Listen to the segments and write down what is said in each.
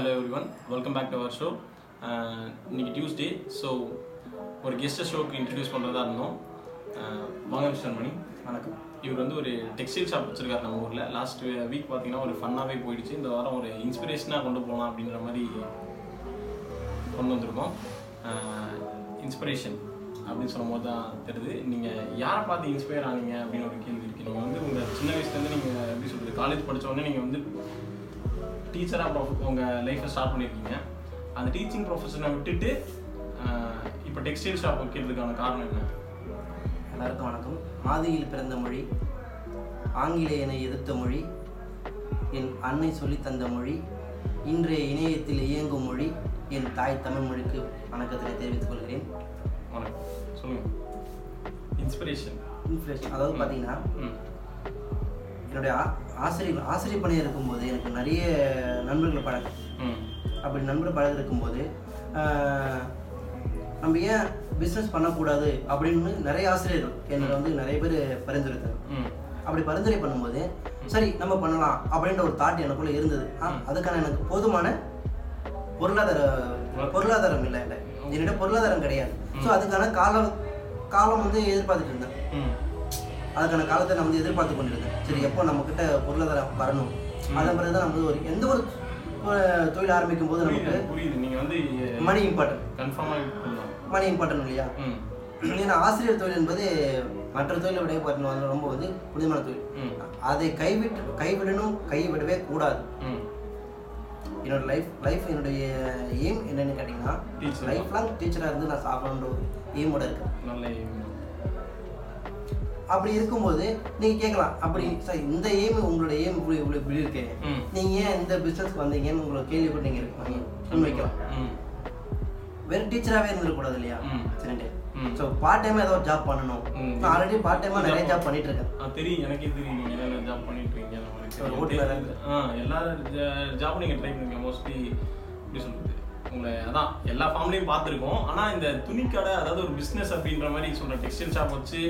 Hello everyone welcome back to our show இன்னைக்கு Tuesday so ஒரு கெஸ்ட்டை ஷோக்கு இன்ட்ரடியூஸ் பண்ணுறதா இருந்தோம். அஹ், வாங்க மிஸ்டர் மணி வணக்கம். இவர் வந்து ஒரு டெக்ஸ்டைல் ஷாப் வச்சிருக்காரு நம்ம ஊரில். லாஸ்ட் வீக் பார்த்தீங்கன்னா ஒரு ஃபன்னாகவே போயிடுச்சு. இந்த வாரம் ஒரு இன்ஸ்பிரேஷனாக கொண்டு போகலாம் அப்படின்ற மாதிரி கொண்டு வந்திருக்கோம். இன்ஸ்பிரேஷன் அப்படின்னு சொல்லும்போது தான் தெரியுது. நீங்கள் யாரை பார்த்து இன்ஸ்பயர் ஆனீங்க அப்படின்னு ஒரு கேள்வி இருக்குது நீங்கள் வந்து உங்கள் சின்ன வயசுலேருந்து நீங்கள் எப்படி சொல்கிறது காலேஜ் படிச்ச உடனே நீங்கள் வந்து டீச்சராக உங்கள் லைஃப்பை ஸ்டார்ட் பண்ணியிருக்கீங்க அந்த டீச்சிங் ப்ரொஃபஷனை விட்டுட்டு இப்போ டெக்ஸ்டைல் ஷாப் வைக்கிறதுக்கான காரணம் என்ன? எல்லாருக்கும் வணக்கம். மாதியில் பிறந்த மொழி ஆங்கிலேயனை எதிர்த்த மொழி என் அன்னை சொல்லித் தந்த மொழி இன்றைய இணையத்தில் இயங்கும் மொழி என் தாய் தமிழ் மொழிக்கு வணக்கத்தினை தெரிவித்துக் கொள்கிறேன். வணக்கம். சொல்லுங்கள் இன்ஸ்பிரேஷன் இன்ஃப்ளேஷன் அதாவது பார்த்தீங்கன்னா என்னுடைய ஆசிரியர் ஆசிரியர் பணியாக இருக்கும்போது எனக்கு நிறைய நண்பர்கள் பழக்கம் அப்படி நண்பர் பழக இருக்கும்போது நம்ம ஏன் பிஸ்னஸ் பண்ணக்கூடாது அப்படின்னு நிறைய ஆசிரியர்கள் என்னை வந்து நிறைய பேர் பரிந்துரைத்தாங்க. ம். அப்படி பரிந்துரை பண்ணும்போது சரி நம்ம பண்ணலாம் அப்படின்ற ஒரு தாட் எனக்குள்ள இருந்தது. அதுக்கான எனக்கு போதுமான பொருளாதார பொருளாதாரம் இல்லை. இல்லை என்னிடம் பொருளாதாரம் கிடையாது. ஸோ அதுக்கான கால காலம் வந்து எதிர்பார்த்துட்டு இருந்தேன். அதுக்கான காலத்தை நான் வந்து எதிர்பார்த்து கொண்டிருந்தேன் சரி எப்போ நம்ம கிட்ட பொருளாதாரம் வரணும்? அதன் பிறகு தான் நம்ம ஒரு எந்த ஒரு தொழில் ஆரம்பிக்கும் போது நமக்கு புரியுது. நீங்கள் வந்து மணி இம்பார்ட்டன்ட் கன்ஃபார்மாக மணி இம்பார்ட்டன்ட் இல்லையா? ஏன்னா ஆசிரியர் தொழில் என்பது மற்ற தொழிலை விட பார்த்தீங்கன்னா ரொம்ப வந்து புனிதமான தொழில். அதை கைவிட்டு கைவிடணும் கைவிடவே கூடாது. என்னோட லைஃப் லைஃப் என்னுடைய எய்ம் என்னன்னு கேட்டிங்கன்னா. லைஃப் லாங் டீச்சராக இருந்து நான் சாப்பிடணுன்ற ஒரு எய்மோட இருக்கேன் நல்ல aim. அப்படி இருக்கும்போது நீங்கள் கேட்கலாம் அப்படி சார் இந்த எய்ம் உங்களோட எய்ம் இப்படி இப்படி இப்படி இருக்கே. ம். நீங்கள் ஏன் இந்த பிஸ்னஸ்க்கு வந்தீங்கன்னு உங்களை கேள்வி கூட நீங்கள் இருப்பாங்க முன்வைக்கலாம் ம். வெறும் டீச்சராகவே இருந்துடக்கூடாது இல்லையா. சரிண்டு. ஸோ பார்ட் டைமாக ஏதோ ஜாப் பண்ணணும். நான் ஆல்ரெடி பார்ட் டைமாக நிறைய ஜாப் பண்ணிட்டு இருக்கேன் தெரியும். எனக்கே தெரியும் நீங்க என்னென்ன ஜாப் பண்ணிட்டு இருக்கீங்க எல்லா ஜாப் நீங்க ட்ரை பண்ணுங்க மோஸ்ட்லி எப்படி சொல்றது? உங்களை அதான் எல்லா ஃபார்ம்லையும் பார்த்துருக்கோம். ஆனால் இந்த துணிக்கடை அதாவது ஒரு பிஸ்னஸ் அப்படின்ற மாதிரி சொல்ற டெக்ஸ்டைல் ஷாப் வச்சு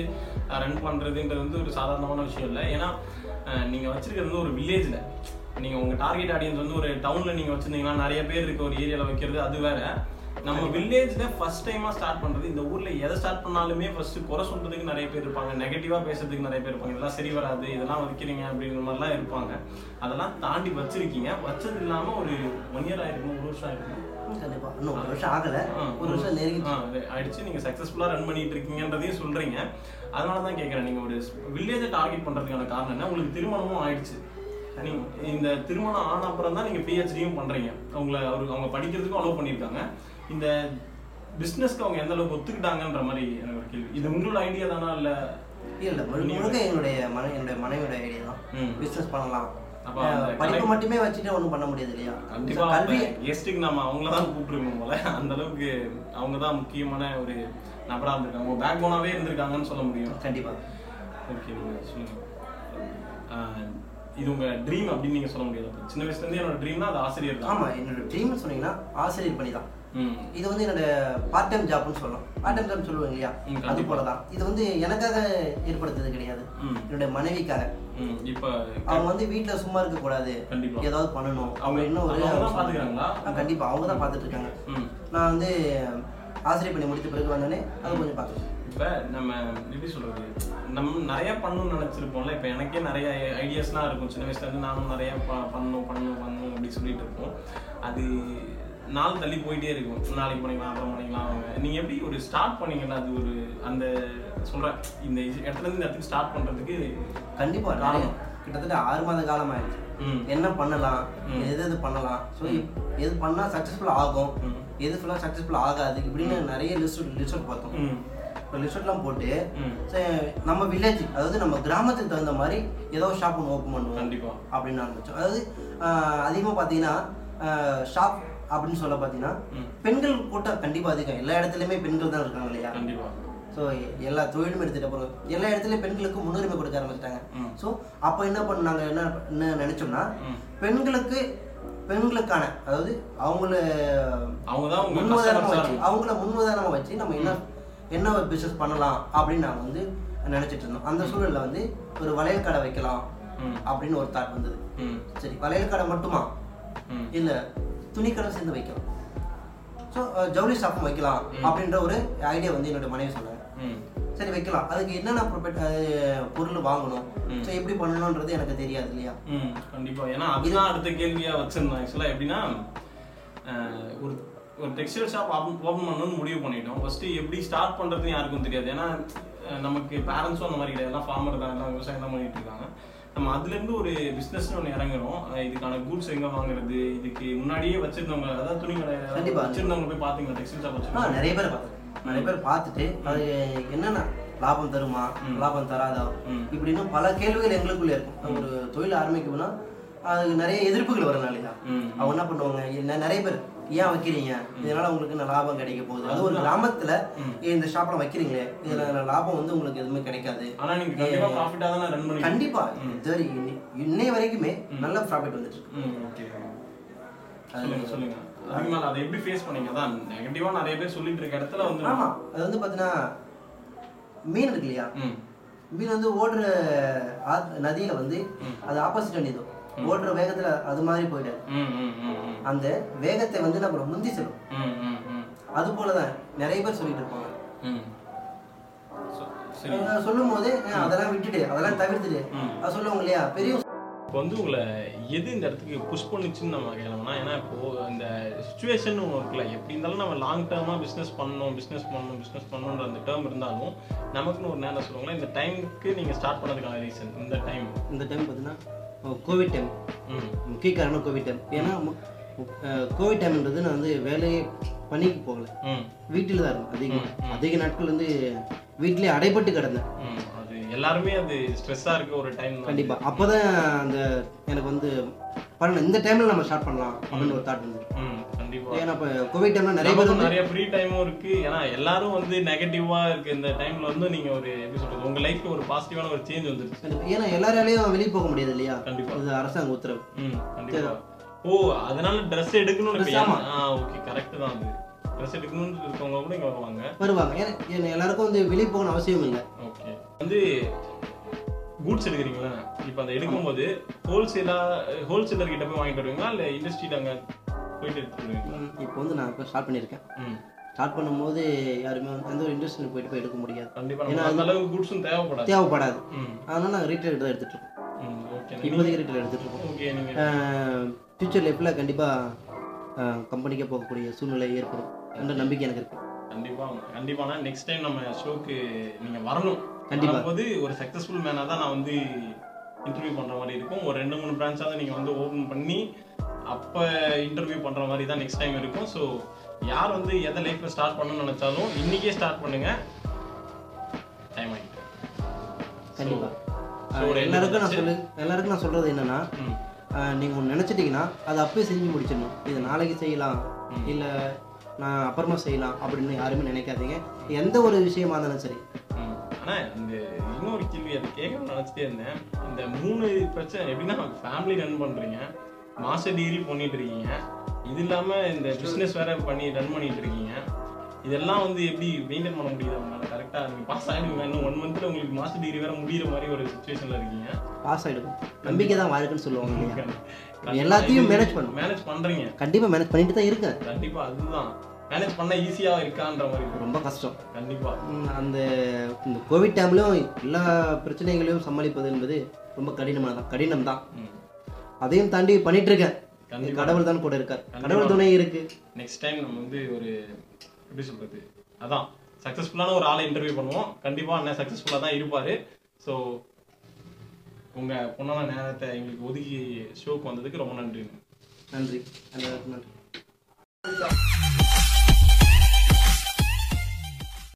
ரன் பண்ணுறதுன்றது வந்து ஒரு சாதாரணமான விஷயம் இல்லை. ஏன்னா அஹ், நீங்க வச்சிருக்கிறது வந்து ஒரு வில்லேஜில் நீங்க உங்க டார்கெட் ஆடியன்ஸ் வந்து ஒரு டவுன்ல நீங்க வச்சிருந்தீங்கன்னா நிறைய பேர் இருக்க ஒரு ஏரியால வைக்கிறது அது வேற. நம்ம வில்லேஜ்ல ஃபர்ஸ்ட் டைமா ஸ்டார்ட் பண்றது இந்த ஊர்ல எதை ஸ்டார்ட் பண்ணாலுமே ஃபர்ஸ்ட் குறை சொல்றதுக்கு நிறைய பேர் இருப்பாங்க. நெகட்டிவா பேசுறதுக்கு நிறைய பேர் இருப்பாங்க. இதெல்லாம் சரி வராது இதெல்லாம் வைக்கிறீங்க அப்படிங்கிற மாதிரிலாம் இருப்பாங்க. அதெல்லாம் தாண்டி வச்சிருக்கீங்க. வச்சது இல்லாம ஒரு ஒன் இயர் ஆயிருக்கும் ஒரு வருஷம் ஆயிருக்கும் கண்டிப்பாக இன்னும் ஒரு வருஷம் ஆகலை ஒரு வருஷம் நெருங்கி ஆயிடுச்சு நீங்க சக்சஸ்ஃபுல்லா ரன் பண்ணிட்டு இருக்கீங்கன்றதையும் சொல்றீங்க. அதனால தான் கேட்கறேன் நீங்க ஒரு வில்லேஜை டார்கெட் பண்றதுக்கான காரணம் என்ன? உங்களுக்கு திருமணமும் ஆயிடுச்சு. இந்த திருமணம் ஆன அப்புறம் தான் நீங்க பிஹெச்டியும் பண்றீங்க. அவங்கள அவரு அவங்க படிக்கிறதுக்கும் அலோவ் பண்ணியிருக்காங்க. இந்த பிசினஸ்க்கு அவங்க எந்த அளவுக்கு ஒத்துக்கிட்டாங்கன்ற மாதிரி எனக்கு ஒரு கேள்வி. இது உங்களோட ஐடியா தானா இல்ல இல்லை முழுக்க என்னுடைய மன என்னுடைய மனைவியோட ஐடியா தான். ம். பிஸ்னஸ் பண்ணலாம். படிப்பு மட்டுமே வச்சுட்டு ஒன்றும் பண்ண முடியாது இல்லையா? கண்டிப்பா கல்வி கெஸ்ட்டுக்கு நம்ம அவங்கள தான் கூப்பிட்டுருக்கோம் போல. அந்த அளவுக்கு அவங்க தான் முக்கியமான ஒரு நபரா இருந்திருக்காங்க. பேக் போனாவே இருந்திருக்காங்கன்னு சொல்ல முடியும். கண்டிப்பா. ஓகே நீங்க சொல்லுங்க. ஆஹ் இது உங்க ட்ரீம் அப்படின்னு நீங்க சொல்ல முடியாது. சின்ன வயசுல இருந்தே என்னோட ட்ரீம்னா அது ஆசிரியர் தான். ஆமா என்னோட ட்ரீம்னு சொன்னீங்கன்னா ஆசிரியர் பணி தான். இது வந்து என்னோட பார்ட் டைம் ஜாப்னு சொல்லலாம். பார்ட் டைம் ஜாப் சொல்லுவாங்க இல்லையா? அது கண்டிப்பா. போல தான் இது வந்து எனக்காக ஏற்படுத்தது கிடையாது. ம். என்னுடைய மனைவிக்காக. இப்ப அவங்க வந்து வீட்ல சும்மா இருக்க கூடாது ஏதாவது பண்ணணும். அவங்க அப்படின்னு ஒரு கண்டிப்பா. அவங்க தான் பார்த்துட்டு இருக்காங்க. நான் வந்து ஆசிரியர் பணி முடித்த பிறகு வந்தோடனே அது கொஞ்சம் பார்த்துக்கேன் இப்ப நம்ம எப்படி சொல்றது? நம்ம நிறைய பண்ணணும்னு நினைச்சிருப்போம்ல. இப்ப எனக்கே நிறைய ஐடியாஸ்லாம் இருக்கும். சின்ன வயசுல இருந்து நானும் நிறைய ப- பண்ணணும் பண்ணணும் பண்ணணும் அப்படி சொல்லிட்டு இருப்போம். அது நாள் தள்ளி போயிட்டே இருக்கும். நாளைக்கு பண்ணிக்கலாம் அப்புறம் பண்ணிக்கலாம் அவங்க. நீங்க எப்படி ஒரு ஸ்டார்ட் பண்ணீங்கல்ல அது ஒரு அந்த சொல்றேன் இந்த இது- இடத்துல இருந்து இந்த இடத்துக்கு ஸ்டார்ட் பண்றதுக்கு கண்டிப்பா. நிறைய கிட்டத்தட்ட ஆறு மாத காலம் ஆயிடுச்சு. என்ன பண்ணலாம்? எது எது பண்ணலாம்? ஸோ எது பண்ணா சக்ஸஸ்ஃபுல் ஆகும். எது ஃபுல்லாக சக்ஸஸ்ஃபுல் ஆகாது? இப்படின்னு நிறைய லிஸ்ட் லிஸ்ட் பார்த்தோம். இப்போ லிஸ்ட்லாம் போட்டு நம்ம வில்லேஜ் அதாவது நம்ம கிராமத்துக்கு தகுந்த மாதிரி ஏதோ ஷாப் ஒன்று ஓப்பன் பண்ணுவோம் கண்டிப்பா. அப்படின்னு ஆரம்பிச்சோம் அதாவது அதிகமாக பார்த்தீங்கன்னா ஷாப் அப்படின்னு சொல்ல பார்த்தீங்கன்னா. பெண்கள் கூட்டம் கண்டிப்பாக அதிகம். எல்லா இடத்துலையுமே பெண்கள் தான் இருக்காங்க இல்லையா? கண்டிப்பா. ஸோ எல்லா தொழிலும் எடுத்துகிட்ட போகிறோம் எல்லா இடத்துலையும் பெண்களுக்கு முன்னுரிமை கொடுக்க ஆரம்பிச்சிட்டாங்க. ஸோ அப்போ என்ன பண்ணாங்க என்ன என்ன நினச்சோம்னா. பெண்களுக்கு பெண்களுக்கான அதாவது அவங்கள அவங்க தான் உங்க முன்னுதாரணமா customers-ஆ வச்சு அவங்கள முன்னுதாரணமா வச்சு நம்ம என்ன என்ன ஒரு பிஸ்னஸ் பண்ணலாம் அப்படின்னு நாங்கள் வந்து நினைச்சிட்டு இருந்தோம். அந்த சூழல்ல வந்து ஒரு வளையல் கடை வைக்கலாம் அப்படின்னு ஒரு தாட் வந்தது. சரி வளையல் கடை மட்டுமா? இல்ல துணிக்கடை சேர்ந்து வைக்கலாம். ஸோ ஜவுளி ஷாப்பும் வைக்கலாம் அப்படின்ற ஒரு ஐடியா வந்து என்னோட மனைவி சொன்னாங்க. சரி வைக்கலாம். அதுக்கு என்னென்ன ப்ரொபெட் பொருள் வாங்கணும்? ஸோ எப்படி பண்ணணுன்றது எனக்கு தெரியாது இல்லையா? கண்டிப்பா. ஏன்னா அதுதான் அடுத்த கேள்வியா வச்சிருந்தோம் ஆக்சுவலா எப்படின்னா ஒரு ஒரு டெக்ஸ்டைல் ஷாப் ஓப்பன் பண்ணணும்னு முடிவு பண்ணிட்டோம். ஃபர்ஸ்ட் எப்படி ஸ்டார்ட் பண்றதுன்னு யாருக்கும் தெரியாது. ஏன்னா நமக்கு பேரண்ட்ஸும் அந்த மாதிரி கிடையாது. எல்லாம் ஃபார்மர் தான். எல்லாம் விவசாயம் தான் பண்ணிட்டு இருக்காங்க. நம்ம அதுல இருந்து ஒரு பிசினஸ்னு ஒன்று இறங்குறோம். இதுக்கான கூட்ஸ் எங்க வாங்குறது? இதுக்கு முன்னாடியே வச்சிருந்தவங்க அதாவது துணி கடை. வச்சிருந்தவங்க போய் பாத்தீங்களா? டெக்ஸ்டைல் ஷாப் ஆ வச்சிருந்தவங்க? நிறைய பேர் பார்த்தேன். நிறைய பேர் பார்த்துட்டு அது என்னென்ன லாபம் தருமா? லாபம் தராதா. இப்படின்னு பல கேள்விகள் எங்களுக்குள்ள இருக்கும். ஒரு தொழில் ஆரம்பிக்கணும்னா அது நிறைய எதிர்ப்புகள் வரனால இல்லையா? ம். அவங்க என்ன பண்ணுவாங்க? என்ன நிறைய பேர் ஏன் வைக்கிறீங்க? இதனால உங்களுக்கு என்ன லாபம் கிடைக்க போகுது? அது ஒரு கிராமத்துல இந்த ஷாப்ல வைக்கிறீங்களே? இதுல லாபம் வந்து உங்களுக்கு எதுவுமே கிடைக்காது. ஆனா நீங்க கண்டிப்பா ப்ராஃபிட்டா தானே ரன் பண்ணி கண்டிப்பா. இதுவரை இன்னி- இன்னை வரைக்குமே நல்ல ப்ராஃபிட் வந்துட்டு இருக்கு. ம் ஓகே சொல்லுங்க சொல்லுங்க. அதுக்கு மேல அதை எப்படி ஃபேஸ் பண்ணீங்க? அதான் நெகட்டிவா நிறைய பேர் சொல்லிட்டு இருக்க இடத்துல வந்து ஆமா. அது வந்து பாத்தீங்கன்னா மீன் இருக்கு இல்லையா? மீன் வந்து ஓடுற நதியில வந்து அது ஆப்போசிட் அணிதோ ஓடுற வேகத்துல அது மாதிரி ம் அந்த வேகத்தை வந்து நம்ம முந்தி செல்லும் அது போலதான் நிறைய பேர் சொல்லிட்டு இருப்பாங்க. சொல்லும் போது அதெல்லாம் விட்டுட்டு அதெல்லாம் தவிர்த்துட்டு. அது சொல்லுவாங்க இல்லையா பெரிய இப்போ வந்து உங்களை எது இந்த இடத்துக்கு புஷ் பண்ணுச்சுன்னு நம்ம கேட்கலாம்னா ஏன்னா இப்போ இந்த சுச்சுவேஷன் ஒன்று இருக்குல்ல எப்படி இருந்தாலும் நம்ம லாங் டேர்மாக பிஸ்னஸ் பண்ணணும் பிஸ்னஸ் பண்ணணும் பிஸ்னஸ் பண்ணணுன்ற அந்த டேர்ம் இருந்தாலும் நமக்குன்னு ஒரு நேரம் சொல்லுவாங்களா இந்த டைமுக்கு நீங்கள் ஸ்டார்ட் பண்ணதுக்கான ரீசன் இந்த டைம் இந்த டைம் பார்த்தீங்கன்னா கோவிட் டைம் முக்கிய காரணம் கோவிட் டைம் ஏன்னா கோவிட் டைம்ன்றது நான் வந்து வேலையே பணிக்கு போகல. வீட்டில் தான் இருந்தேன் அதிகம். அதிக நாட்கள் வந்து வீட்டிலே அடைபட்டு கிடந்தேன். அது எல்லாருமே அது ஸ்ட்ரெஸ்ஸாக இருக்க ஒரு டைம் தான். கண்டிப்பா. அப்போதான் அந்த எனக்கு வந்து பண்ணணும் இந்த டைம்ல நம்ம ஸ்டார்ட் பண்ணலாம் அப்படின்னு ஒரு தாட் கண்டிப்பா. ஏன்னா இப்போ கோவிட் டைம்ல நிறைய பேர் நிறைய ஃப்ரீ டைமும் இருக்கு. ஏன்னா எல்லாரும் வந்து நெகட்டிவா இருக்கு. இந்த டைம்ல வந்து நீங்க ஒரு எப்படி சொல்றது உங்க லைஃப்ல ஒரு பாசிட்டிவான ஒரு சேஞ்ச் வந்துருச்சு. ஏன்னா எல்லாராலையும் வெளியே போக முடியாது இல்லையா? கண்டிப்பா. இது அரசாங்க உத்தரவு. ஓ அதனால ட்ரெஸ் எடுக்கணும்னு ஓகே கரெக்ட் தான் அது. ட்ரெஸ் எடுக்கணும்னு இருக்கவங்க கூட இங்க வருவாங்க. வருவாங்க. ஏன்னா எல்லாருக்கும் வந்து வெளியே போகணும் அவசியம் இல்லை. ஓகே வந்து கூட்ஸ் எடுக்கிறீங்களா? இப்போ அந்த எடுக்கும்போது ஹோல்சேலா ஹோல்சேலர் கிட்ட போய் வாங்கிட்டு வருவீங்களா? இல்ல இண்டஸ்ட்ரியில அங்க போயிட்டு எடுத்துட்டு வருவீங்களா இப்போ வந்து நான் இப்போ ஸ்டார்ட் பண்ணியிருக்கேன். ஸ்டார்ட் பண்ணும்போது யாருமே வந்து எந்த ஒரு இண்டஸ்ட்ரியில் போயிட்டு போய் எடுக்க முடியாது. கண்டிப்பா நமக்கு அந்த அளவுக்கு கூட்ஸும் தேவைப்படாது. தேவைப்படாது. அதனால நாங்கள் ரீட்டைல் தான் எடுத்துட்டு இருக்கோம். இப்போதைக்கு ரீட்டைல் எடுத்துட்டு இருக்கோம். ஃபியூச்சர் லைஃப்பில் கண்டிப்பாக கம்பெனிக்கே போகக்கூடிய சூழ்நிலை ஏற்படும். என்ற நம்பிக்கை எனக்கு இருக்கு. கண்டிப்பா கண்டிப்பானா நெக்ஸ்ட் டைம் நம்ம ஷோக்கு நீங்க வரணும். வரும்போது ஒரு சக்சஸ்ஃபுல் மேனா தான் நான் வந்து இன்டர்வியூ பண்ற மாதிரி இருக்கும். ஒரு ரெண்டு மூணு பிரான்ச்சாவது நீங்க வந்து ஓபன் பண்ணி அப்ப இன்டர்வியூ பண்ற மாதிரி தான் நெக்ஸ்ட் டைம் இருக்கும். ஸோ யார் வந்து எதை லைஃப்ல ஸ்டார்ட் பண்ணணும்னு நினைச்சாலும் இன்னைக்கே ஸ்டார்ட் பண்ணுங்க. டைம் ஆகிட்டு கண்டிப்பா. So, ஒரு எல்லாருக்கும் நான் சொல்லு எல்லாருக்கும் நான் சொல்றது என்னன்னா ம். ஆஹ் நீங்க ஒன்று நினைச்சிட்டீங்கன்னா அதை அப்பயே செஞ்சு முடிச்சிடணும். இது நாளைக்கு செய்யலாம். இல்ல நான் அப்புறமா செய்யலாம் அப்படின்னு யாருமே நினைக்காதீங்க. எந்த ஒரு விஷயமா இருந்தாலும் சரி. ம். ஆனா இந்த இன்னொரு கேள்வி அதை கேட்கணும்னு நினைச்சிட்டே இருந்தேன். இந்த மூணு பிரச்சனை எப்படின்னா ஃபேமிலி ரன் பண்றீங்க மாச டிகிரி பண்ணிட்டு இருக்கீங்க. இது இல்லாம இந்த பிசினஸ் வேற பண்ணி ரன் பண்ணிட்டு இருக்கீங்க. இதெல்லாம் வந்து எப்படி மெயின்டைன் பண்ண முடியுது அவங்களால கரெக்டா நீங்க பாஸ் ஆயிடுவீங்க இன்னும் ஒன் மந்த்ல உங்களுக்கு மாஸ்டர் டிகிரி வேற முடியிற மாதிரி ஒரு சுச்சுவேஷன்ல இருக்கீங்க. பாஸ் ஆயிடும் நம்பிக்கை தான் வாழ்க்கைன்னு சொல்லுவாங்க எல்லாத்தையும் மேனேஜ் பண்ணும் மேனேஜ் பண்றீங்க. கண்டிப்பா மேனேஜ் பண்ணிட்டு தான் இருக்கேன். கண்டிப்பா அதுதான். மேனேஜ் பண்ண ஈஸியா இருக்கான்ற மாதிரி. ரொம்ப கஷ்டம். கண்டிப்பா. உம், அந்த இந்த கோவிட் டைம்லயும் எல்லா பிரச்சனைகளையும் சமாளிப்பது என்பது ரொம்ப கடினமானதான். கடினம் தான். அதையும் தாண்டி பண்ணிட்டு இருக்கேன். கடவுள் தான் கூட இருக்கார். கடவுள் துணை இருக்கு. நெக்ஸ்ட் டைம் நம்ம வந்து ஒரு எப்படி சொல்றது? அதான் சக்ஸஸ்ஃபுல்லான ஒரு ஆளை இன்டர்வியூ பண்ணுவோம். கண்டிப்பா அண்ணன் சக்ஸஸ்ஃபுல்லாக தான் இருப்பாரு. ஸோ உங்க பொண்ணான நேரத்தை எங்களுக்கு ஒதுக்கி ஷோக்கு வந்ததுக்கு ரொம்ப நன்றி. நன்றி நன்றி.